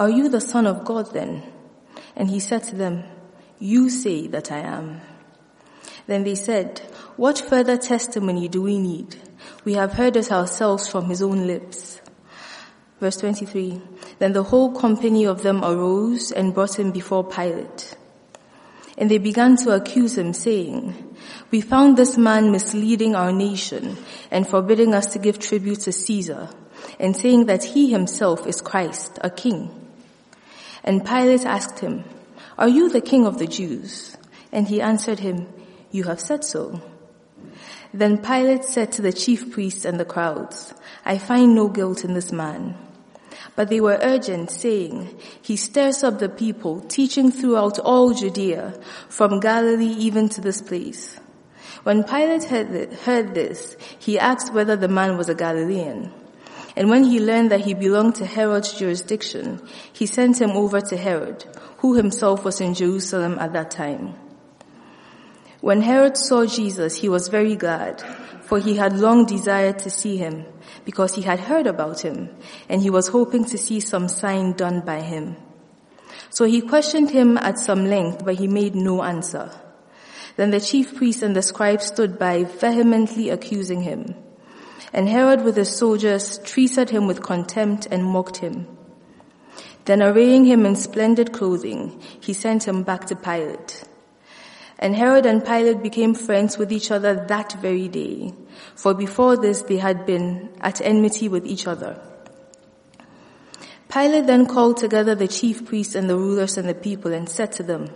Are you the Son of God then? And he said to them, You say that I am. Then they said, What further testimony do we need? We have heard it ourselves from his own lips. Verse 23, Then the whole company of them arose and brought him before Pilate. And they began to accuse him, saying, We found this man misleading our nation and forbidding us to give tribute to Caesar, and saying that he himself is Christ, a king. And Pilate asked him, Are you the king of the Jews? And he answered him, You have said so. Then Pilate said to the chief priests and the crowds, I find no guilt in this man. But they were urgent, saying, He stirs up the people, teaching throughout all Judea, from Galilee even to this place. When Pilate heard this, he asked whether the man was a Galilean. And when he learned that he belonged to Herod's jurisdiction, he sent him over to Herod, who himself was in Jerusalem at that time. When Herod saw Jesus, he was very glad, for he had long desired to see him, because he had heard about him, and he was hoping to see some sign done by him. So he questioned him at some length, but he made no answer. Then the chief priests and the scribes stood by, vehemently accusing him. And Herod with his soldiers treated him with contempt and mocked him. Then arraying him in splendid clothing, he sent him back to Pilate. And Herod and Pilate became friends with each other that very day, for before this they had been at enmity with each other. Pilate then called together the chief priests and the rulers and the people and said to them,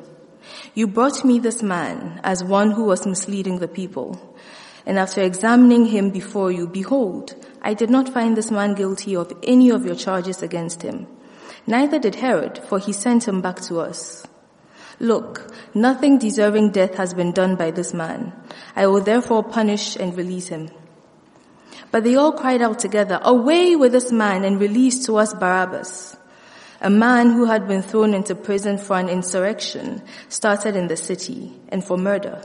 You brought me this man as one who was misleading the people. And after examining him before you, behold, I did not find this man guilty of any of your charges against him. Neither did Herod, for he sent him back to us. Look, nothing deserving death has been done by this man. I will therefore punish and release him. But they all cried out together, away with this man and release to us Barabbas. A man who had been thrown into prison for an insurrection started in the city and for murder.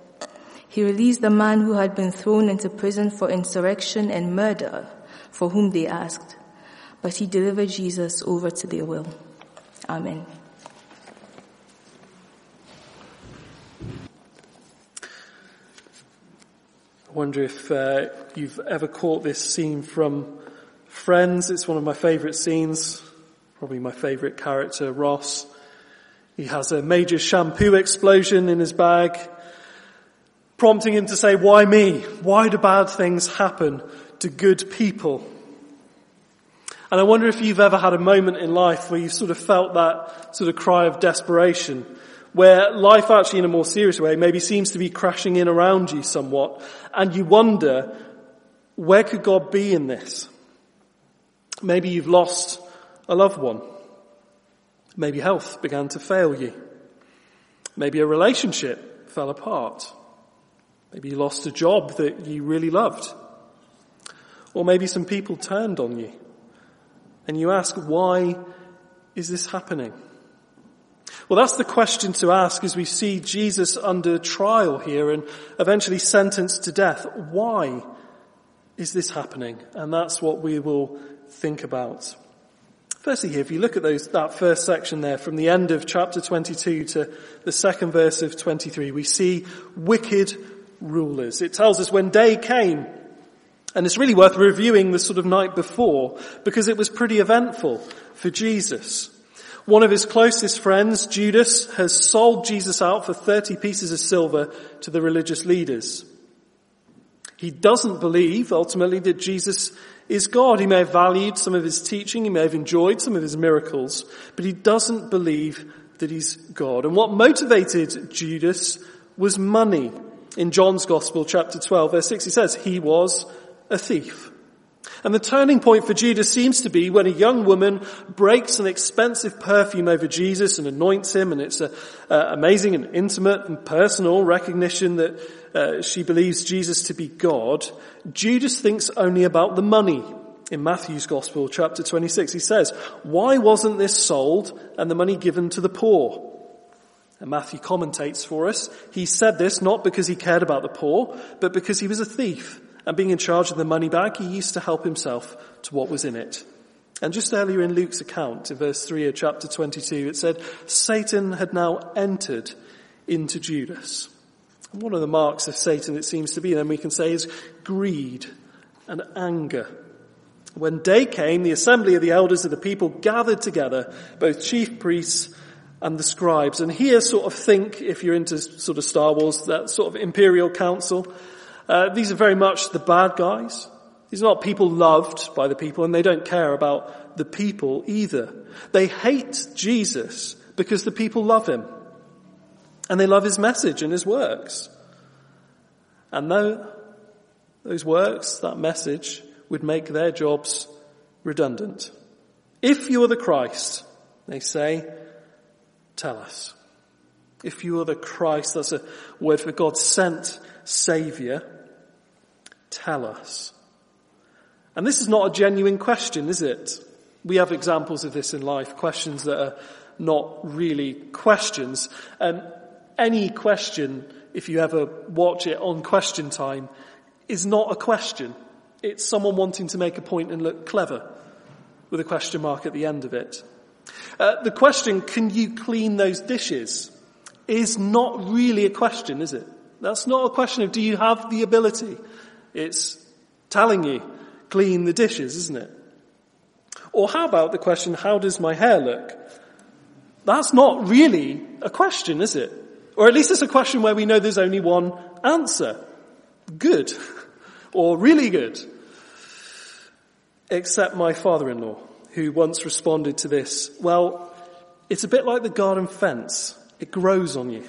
He released the man who had been thrown into prison for insurrection and murder, for whom they asked, but he delivered Jesus over to their will. Amen. I wonder if uh, you've ever caught this scene from Friends. It's one of my favourite scenes. Probably my favourite character, Ross. He has a major shampoo explosion in his bag, prompting him to say, why me? Why do bad things happen to good people? And I wonder if you've ever had a moment in life where you've sort of felt that sort of cry of desperation where life actually in a more serious way maybe seems to be crashing in around you somewhat, and you wonder, where could God be in this? Maybe you've lost a loved one. Maybe health began to fail you. Maybe a relationship fell apart. Maybe you lost a job that you really loved. Or maybe some people turned on you. And you ask, why is this happening? Well, that's the question to ask as we see Jesus under trial here and eventually sentenced to death. Why is this happening? And that's what we will think about. Firstly here, if you look at those, that first section there from the end of chapter 22 to the second verse of 23, we see wicked rulers. It tells us when day came, and it's really worth reviewing the sort of night before because it was pretty eventful for Jesus. One of his closest friends, Judas, has sold Jesus out for 30 pieces of silver to the religious leaders. He doesn't believe, ultimately, that Jesus is God. He may have valued some of his teaching, he may have enjoyed some of his miracles, but he doesn't believe that he's God. And what motivated Judas was money. In John's Gospel, chapter 12, verse 6, he says, he was a thief. And the turning point for Judas seems to be when a young woman breaks an expensive perfume over Jesus and anoints him, and it's an amazing and intimate and personal recognition that uh, she believes Jesus to be God. Judas thinks only about the money. In Matthew's Gospel, chapter 26, he says, Why wasn't this sold and the money given to the poor? And Matthew commentates for us. He said this not because he cared about the poor, but because he was a thief and being in charge of the money bag, he used to help himself to what was in it. And just earlier in Luke's account, in verse 3 of chapter 22, it said, Satan had now entered into Judas. And one of the marks of Satan, it seems to be, then we can say, is greed and anger. When day came, the assembly of the elders of the people gathered together, both chief priests and the scribes. And here sort of think, if you're into sort of Star Wars, that sort of imperial council, uh, these are very much the bad guys. These are not people loved by the people and they don't care about the people either. They hate Jesus because the people love him. And they love his message and his works. And though those works, that message, would make their jobs redundant. If you are the Christ, they say, tell us. If you are the Christ, that's a word for God sent Saviour, tell us? And this is not a genuine question, is it? We have examples of this in life, questions that are not really questions. Um, any question, if you ever watch it on question time, is not a question. It's someone wanting to make a point and look clever with a question mark at the end of it. Uh, the question, can you clean those dishes, is not really a question, is it? That's not a question of do you have the ability? It's telling you, clean the dishes, isn't it? Or how about the question, how does my hair look? That's not really a question, is it? Or at least it's a question where we know there's only one answer. Good. or really good. Except my father-in-law, who once responded to this, well, it's a bit like the garden fence. It grows on you.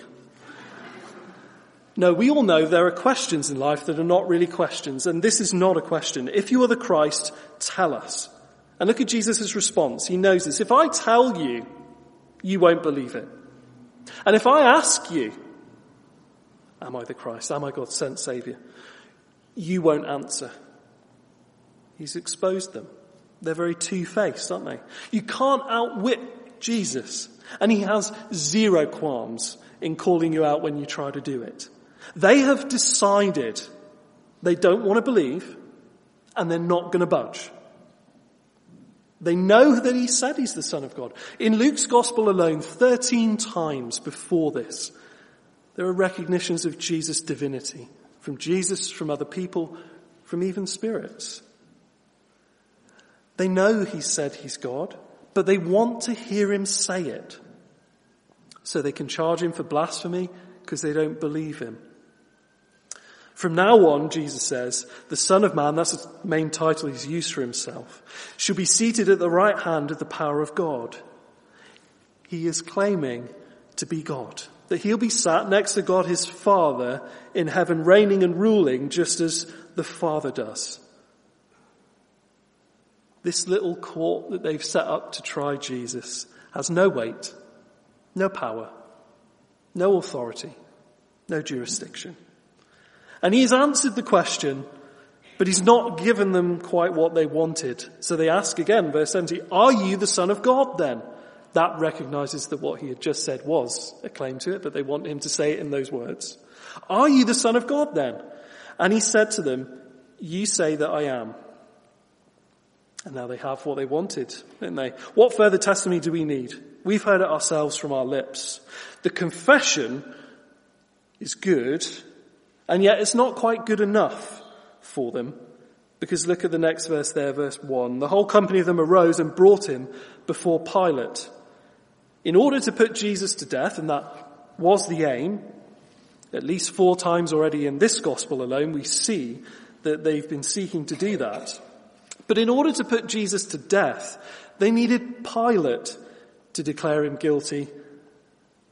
No, we all know there are questions in life that are not really questions, and this is not a question. If you are the Christ, tell us. And look at Jesus' response. He knows this. If I tell you, you won't believe it. And if I ask you, am I the Christ? Am I God's sent Savior? You won't answer. He's exposed them. They're very two-faced, aren't they? You can't outwit Jesus. And he has zero qualms in calling you out when you try to do it. They have decided they don't want to believe and they're not going to budge. They know that he said he's the son of God. In Luke's gospel alone, 13 times before this, there are recognitions of Jesus' divinity from Jesus, from other people, from even spirits. They know he said he's God, but they want to hear him say it. So they can charge him for blasphemy because they don't believe him. From now on, Jesus says, the Son of Man, that's the main title he's used for himself, shall be seated at the right hand of the power of God. He is claiming to be God. That he'll be sat next to God his Father in heaven, reigning and ruling just as the Father does. This little court that they've set up to try Jesus has no weight, no power, no authority, no jurisdiction. And he's answered the question, but he's not given them quite what they wanted. So they ask again, verse 70, are you the son of God then? That recognizes that what he had just said was a claim to it, but they want him to say it in those words. Are you the son of God then? And he said to them, you say that I am. And now they have what they wanted, didn't they? What further testimony do we need? We've heard it ourselves from our lips. The confession is good, and yet it's not quite good enough for them. Because look at the next verse there, verse 1. The whole company of them arose and brought him before Pilate. in order to put Jesus to death, and that was the aim, at least four times already in this gospel alone, we see that they've been seeking to do that. But in order to put Jesus to death, they needed Pilate to declare him guilty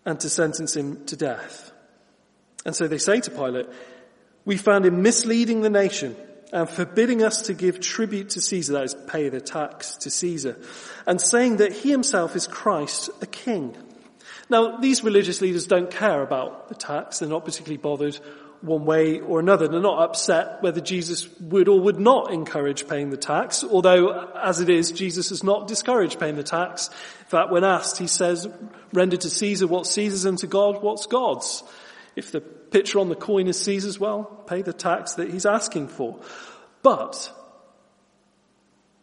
and to sentence him to death. And so they say to Pilate, we found him misleading the nation and forbidding us to give tribute to Caesar, that is, pay the tax to Caesar, and saying that he himself is Christ, a king. Now, these religious leaders don't care about the tax. They're not particularly bothered one way or another. They're not upset whether Jesus would or would not encourage paying the tax, although as it is, Jesus has not discouraged paying the tax. In fact, when asked, he says, render to Caesar what's Caesar's and to God what's God's. If the picture on the coin is Caesar's, well, pay the tax that he's asking for. But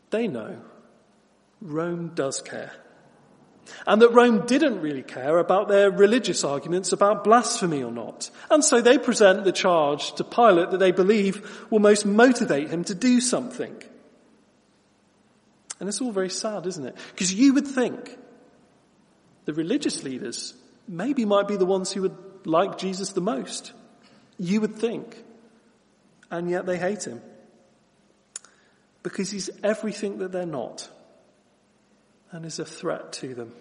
they know Rome does care. And that Rome didn't really care about their religious arguments about blasphemy or not. And so they present the charge to Pilate that they believe will most motivate him to do something. And it's all very sad, isn't it? Because you would think the religious leaders maybe might be the ones who would like Jesus the most. You would think. And yet they hate him. Because he's everything that they're not. And is a threat to them.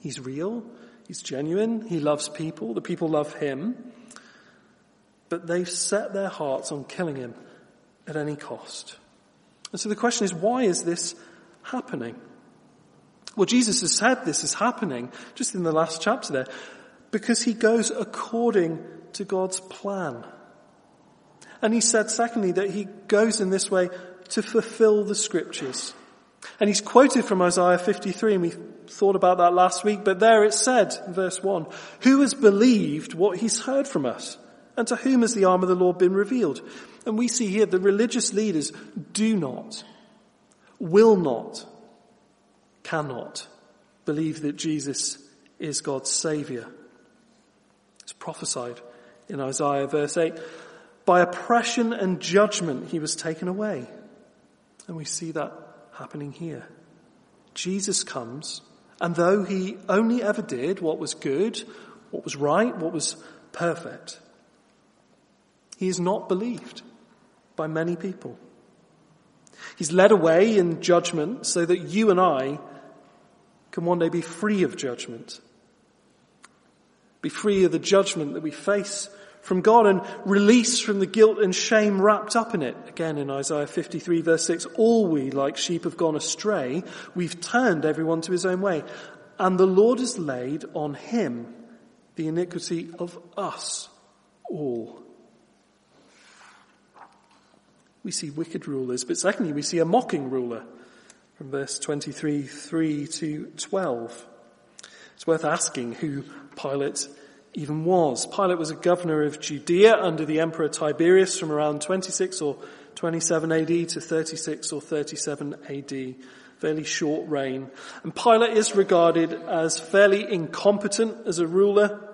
He's real. He's genuine. He loves people. The people love him. But they've set their hearts on killing him at any cost. And so the question is, why is this happening? Well, Jesus has said this is happening just in the last chapter there because he goes according to God's plan. And he said secondly that he goes in this way to fulfill the scriptures. And he's quoted from Isaiah 53 and we thought about that last week, but there it said, verse 1, who has believed what he's heard from us? And to whom has the arm of the Lord been revealed? And we see here the religious leaders do not, will not, cannot believe that Jesus is God's Saviour. It's prophesied in Isaiah verse 8. By oppression and judgment he was taken away. And we see that happening here. Jesus comes, and though he only ever did what was good, what was right, what was perfect, he is not believed by many people. He's led away in judgment so that you and I can one day be free of judgment be free of the judgment that we face from God and release from the guilt and shame wrapped up in it. Again in Isaiah 53 verse 6, all we like sheep have gone astray. We've turned everyone to his own way. And the Lord has laid on him the iniquity of us all. We see wicked rulers, but secondly we see a mocking ruler from verse 23, 3 to 12. It's worth asking who Pilate even was. Pilate was a governor of Judea under the Emperor Tiberius from around 26 or 27 AD to 36 or 37 AD. Fairly short reign. And Pilate is regarded as fairly incompetent as a ruler.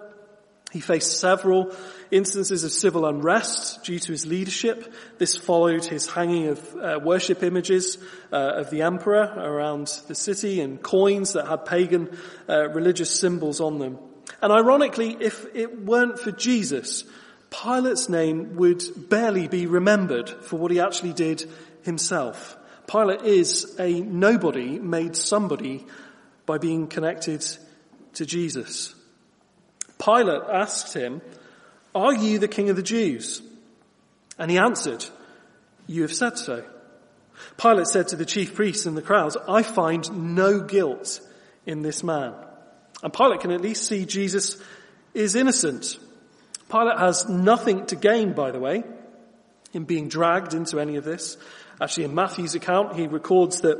He faced several instances of civil unrest due to his leadership. This followed his hanging of uh, worship images uh, of the emperor around the city and coins that had pagan uh, religious symbols on them. And ironically, if it weren't for Jesus, Pilate's name would barely be remembered for what he actually did himself. Pilate is a nobody made somebody by being connected to Jesus. Pilate asked him, are you the king of the Jews? And he answered, you have said so. Pilate said to the chief priests and the crowds, I find no guilt in this man. And Pilate can at least see Jesus is innocent. Pilate has nothing to gain, by the way, in being dragged into any of this. Actually, in Matthew's account, he records that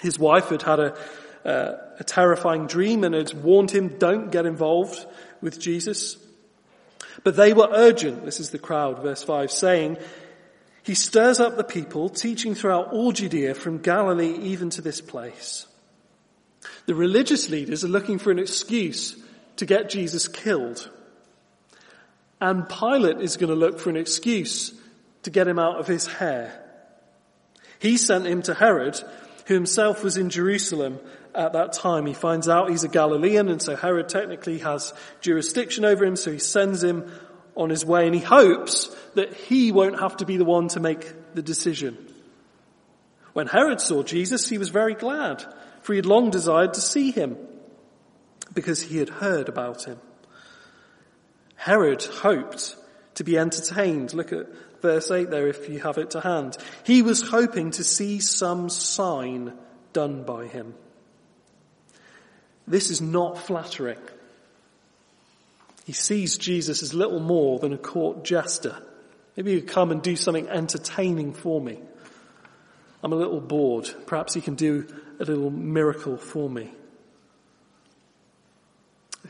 his wife had had a, uh, a terrifying dream and had warned him, don't get involved with Jesus. But they were urgent, this is the crowd, verse 5, saying, He stirs up the people, teaching throughout all Judea from Galilee even to this place. The religious leaders are looking for an excuse to get Jesus killed. And Pilate is going to look for an excuse to get him out of his hair. He sent him to Herod, who himself was in Jerusalem at that time. He finds out he's a Galilean and so Herod technically has jurisdiction over him, so he sends him on his way and he hopes that he won't have to be the one to make the decision. When Herod saw Jesus, he was very glad, for he had long desired to see him because he had heard about him. Herod hoped to be entertained. Look at verse 8 there if you have it to hand. He was hoping to see some sign done by him. This is not flattering. He sees Jesus as little more than a court jester. Maybe he could come and do something entertaining for me. I'm a little bored. Perhaps he can do a little miracle for me.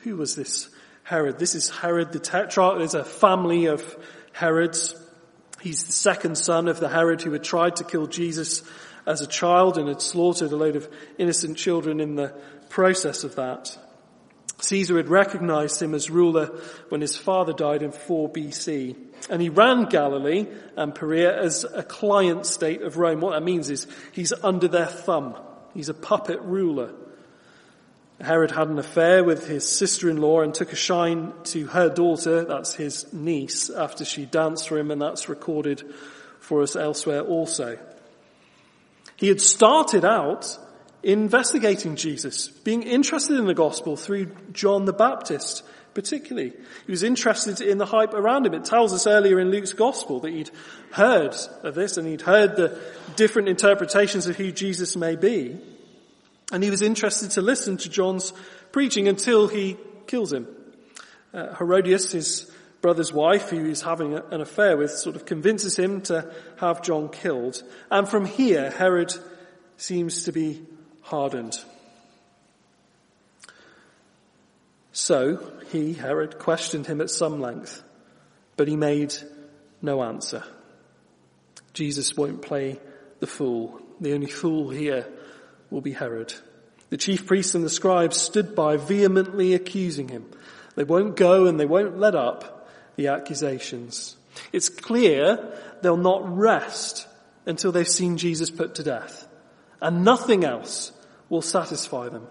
Who was this Herod? This is Herod the Tetrarch. There's a family of Herods. He's the second son of the Herod who had tried to kill Jesus as a child and had slaughtered a load of innocent children in the process of that. Caesar had recognized him as ruler when his father died in 4 BC. And he ran Galilee and Perea as a client state of Rome. What that means is he's under their thumb. He's a puppet ruler. Herod had an affair with his sister-in-law and took a shine to her daughter, that's his niece, after she danced for him and that's recorded for us elsewhere also. He had started out investigating Jesus, being interested in the gospel through John the Baptist, particularly. He was interested in the hype around him. It tells us earlier in Luke's gospel that he'd heard of this and he'd heard the different interpretations of who Jesus may be. And he was interested to listen to John's preaching until he kills him. Uh, Herodias, his brother's wife, who he's having a, an affair with, sort of convinces him to have John killed. And from here, Herod seems to be hardened. So he, Herod, questioned him at some length, but he made no answer. Jesus won't play the fool. The only fool here will be Herod. The chief priests and the scribes stood by vehemently accusing him. They won't go and they won't let up the accusations. It's clear they'll not rest until they've seen Jesus put to death. And nothing else will satisfy them.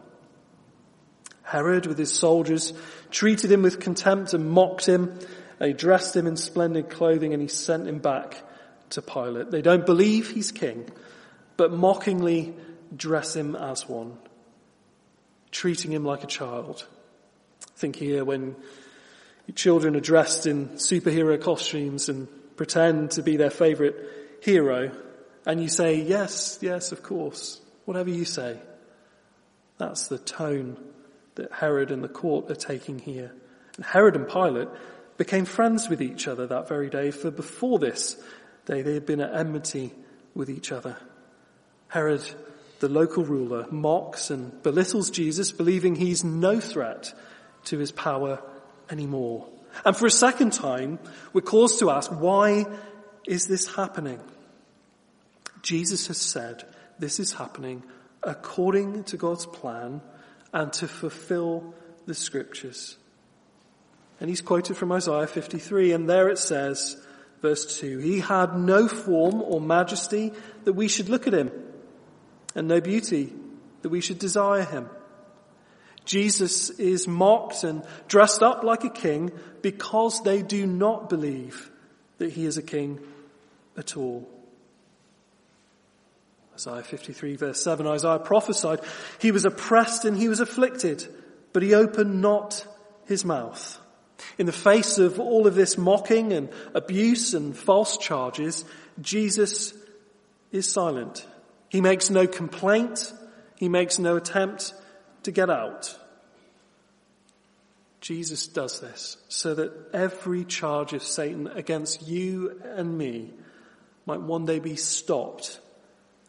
Herod with his soldiers treated him with contempt and mocked him. They dressed him in splendid clothing and he sent him back to Pilate. They don't believe he's king, but mockingly dress him as one, treating him like a child. Think here when children are dressed in superhero costumes and pretend to be their favorite hero and you say, yes, yes, of course, whatever you say. That's the tone that Herod and the court are taking here. And Herod and Pilate became friends with each other that very day, for before this day they had been at enmity with each other. Herod, the local ruler, mocks and belittles Jesus, believing he's no threat to his power anymore. And for a second time, we're caused to ask, why is this happening? Jesus has said this is happening according to God's plan and to fulfill the scriptures. And he's quoted from Isaiah 53 and there it says, verse 2, He had no form or majesty that we should look at him and no beauty that we should desire him. Jesus is mocked and dressed up like a king because they do not believe that he is a king at all. Isaiah 53 verse 7, Isaiah prophesied, he was oppressed and he was afflicted, but he opened not his mouth. In the face of all of this mocking and abuse and false charges, Jesus is silent. He makes no complaint. He makes no attempt to get out. Jesus does this so that every charge of Satan against you and me might one day be stopped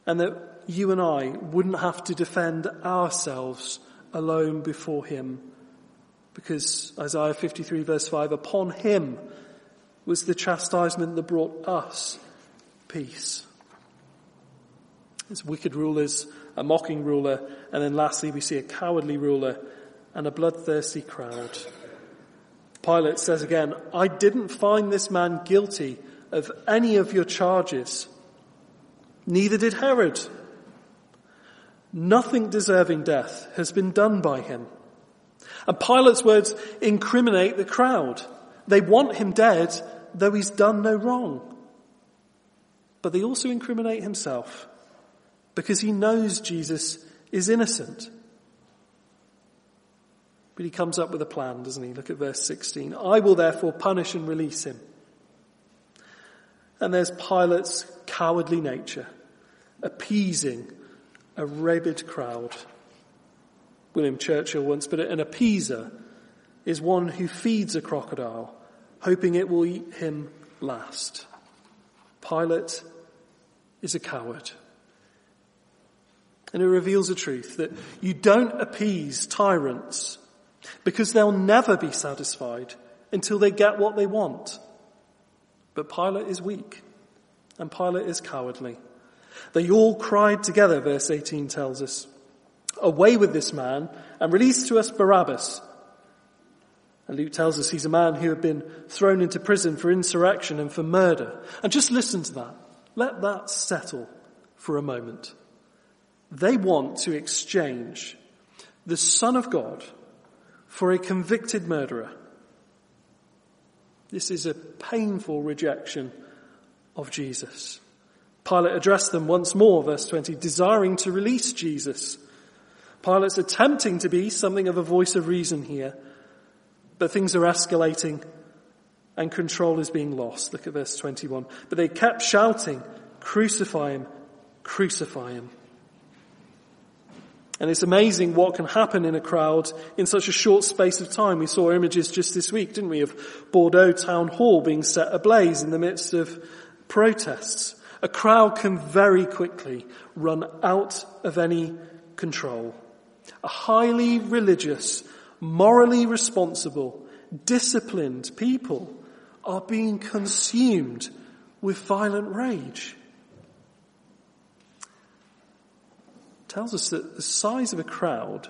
and that you and I wouldn't have to defend ourselves alone before him. Because Isaiah 53 verse 5, upon him was the chastisement that brought us peace. There's wicked rulers, a mocking ruler, and then lastly we see a cowardly ruler and a bloodthirsty crowd. Pilate says again, I didn't find this man guilty of any of your charges. Neither did Herod. Nothing deserving death has been done by him. And Pilate's words incriminate the crowd. They want him dead, though he's done no wrong. But they also incriminate himself because he knows Jesus is innocent. But he comes up with a plan, doesn't he? Look at verse 16. I will therefore punish and release him. And there's Pilate's cowardly nature, appeasing a rabid crowd. William Churchill once put it, an appeaser is one who feeds a crocodile, hoping it will eat him last. Pilate is a coward. And it reveals a truth that you don't appease tyrants because they'll never be satisfied until they get what they want. But Pilate is weak and Pilate is cowardly. They all cried together, verse 18 tells us, away with this man and release to us Barabbas. And Luke tells us he's a man who had been thrown into prison for insurrection and for murder. And just listen to that. Let that settle for a moment. They want to exchange the Son of God for a convicted murderer. This is a painful rejection of Jesus. Pilate addressed them once more, verse 20, desiring to release Jesus. Pilate's attempting to be something of a voice of reason here, but things are escalating and control is being lost. Look at verse 21. But they kept shouting, crucify him, crucify him. And it's amazing what can happen in a crowd in such a short space of time. We saw images just this week, didn't we, of Bordeaux town hall being set ablaze in the midst of protests. A crowd can very quickly run out of any control. A highly religious, morally responsible, disciplined people are being consumed with violent rage. tells us that the size of a crowd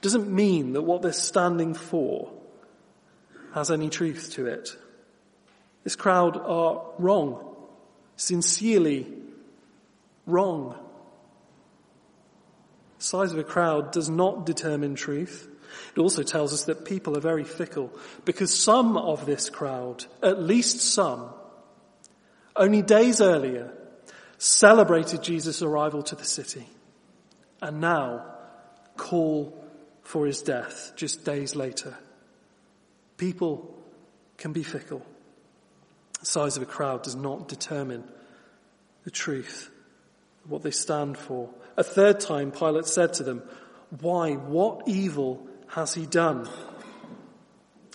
doesn't mean that what they're standing for has any truth to it. This crowd are wrong, sincerely wrong. Size of a crowd does not determine truth. It also tells us that people are very fickle because some of this crowd, at least some, only days earlier celebrated Jesus' arrival to the city and now call for his death just days later. People can be fickle. Size of a crowd does not determine the truth, what they stand for. A third time Pilate said to them, why, what evil has he done?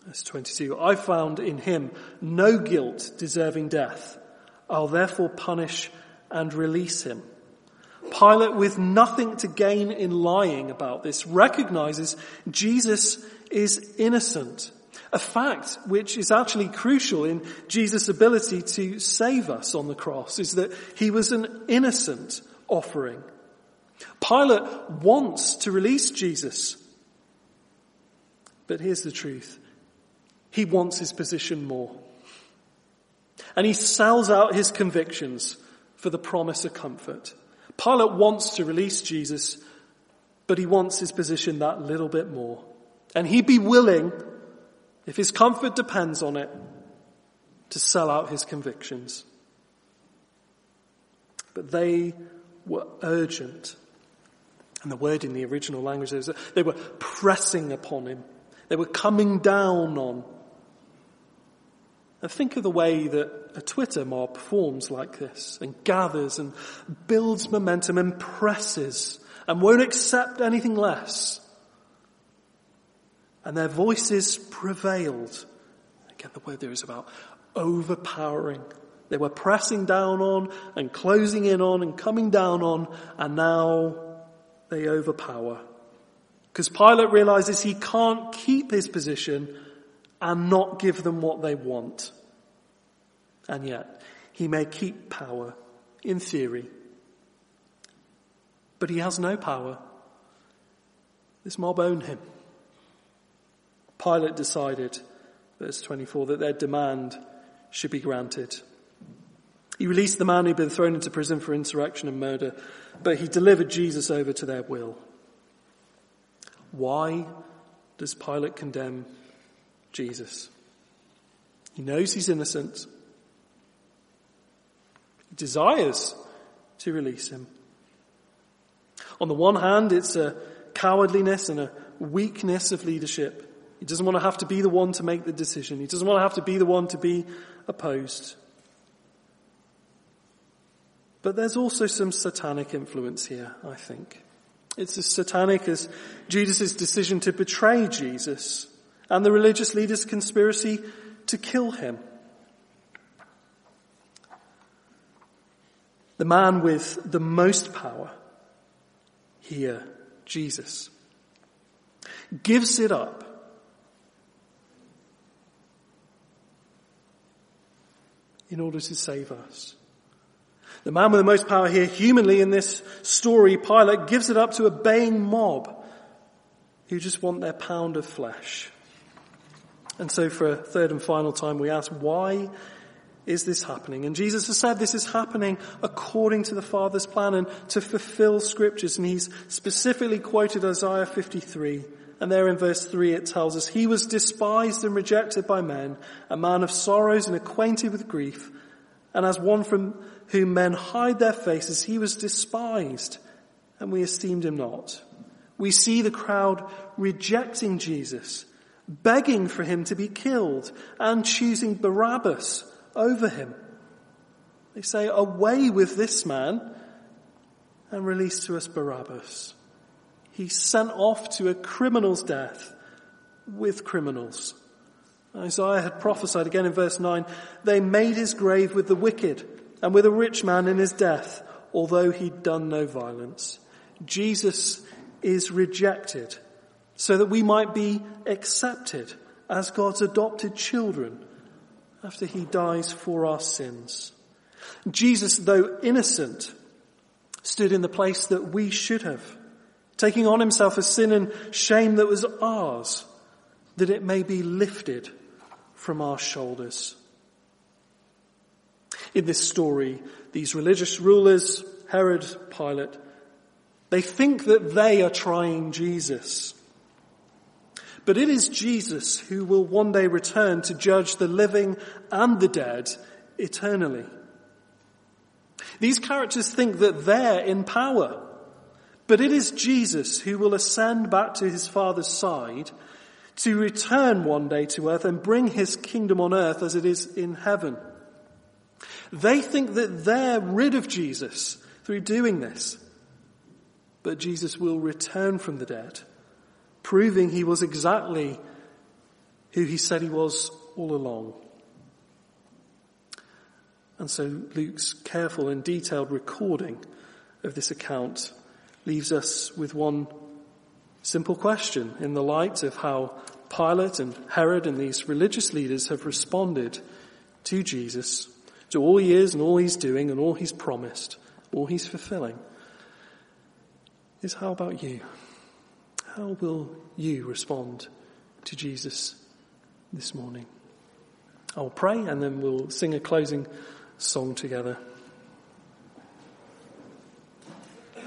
Verse 22, I found in him no guilt deserving death. I'll therefore punish and release him. Pilate, with nothing to gain in lying about this, recognizes Jesus is innocent. A fact which is actually crucial in Jesus' ability to save us on the cross is that he was an innocent offering. Pilate wants to release Jesus. But here's the truth. He wants his position more. And he sells out his convictions for the promise of comfort. Pilate wants to release Jesus, but he wants his position that little bit more. And he'd be willing, if his comfort depends on it, to sell out his convictions. But they were urgent. And the word in the original language is they were pressing upon him. They were coming down on. And think of the way that a Twitter mob forms like this and gathers and builds momentum and presses and won't accept anything less. And their voices prevailed. Again, the word there is about overpowering. They were pressing down on and closing in on and coming down on and now they overpower. Because Pilate realizes he can't keep his position and not give them what they want. And yet, he may keep power in theory. But he has no power. This mob own him. Pilate decided, verse 24, that their demand should be granted. He released the man who'd been thrown into prison for insurrection and murder, but he delivered Jesus over to their will. Why does Pilate condemn Jesus? He knows he's innocent. He desires to release him. On the one hand, it's a cowardliness and a weakness of leadership. He doesn't want to have to be the one to make the decision. He doesn't want to have to be the one to be opposed. But there's also some satanic influence here, I think. It's as satanic as Judas' decision to betray Jesus and the religious leaders' conspiracy to kill him. The man with the most power here, Jesus, gives it up in order to save us. The man with the most power here, humanly in this story, Pilate, gives it up to a baying mob who just want their pound of flesh. And so for a third and final time we ask, why is this happening? And Jesus has said this is happening according to the Father's plan and to fulfill scriptures. And he's specifically quoted Isaiah 53. And there in verse 3 it tells us, He was despised and rejected by men, a man of sorrows and acquainted with grief. And as one from whom men hide their faces, he was despised, and we esteemed him not. We see the crowd rejecting Jesus, begging for him to be killed, and choosing Barabbas over him. They say, away with this man, and release to us Barabbas. He's sent off to a criminal's death with criminals. Isaiah had prophesied again in verse 9, they made his grave with the wicked and with a rich man in his death, although he'd done no violence. Jesus is rejected so that we might be accepted as God's adopted children after he dies for our sins. Jesus, though innocent, stood in the place that we should have, taking on himself a sin and shame that was ours, that it may be lifted from our shoulders. In this story, these religious rulers, Herod, Pilate, they think that they are trying Jesus. But it is Jesus who will one day return to judge the living and the dead eternally. These characters think that they're in power. But it is Jesus who will ascend back to his Father's side to return one day to earth and bring his kingdom on earth as it is in heaven. They think that they're rid of Jesus through doing this. But Jesus will return from the dead, proving he was exactly who he said he was all along. And so Luke's careful and detailed recording of this account leaves us with one simple question in the light of how Pilate and Herod and these religious leaders have responded to Jesus to all he is and all he's doing and all he's promised, all he's fulfilling, is how about you? How will you respond to Jesus this morning? I'll pray and then we'll sing a closing song together.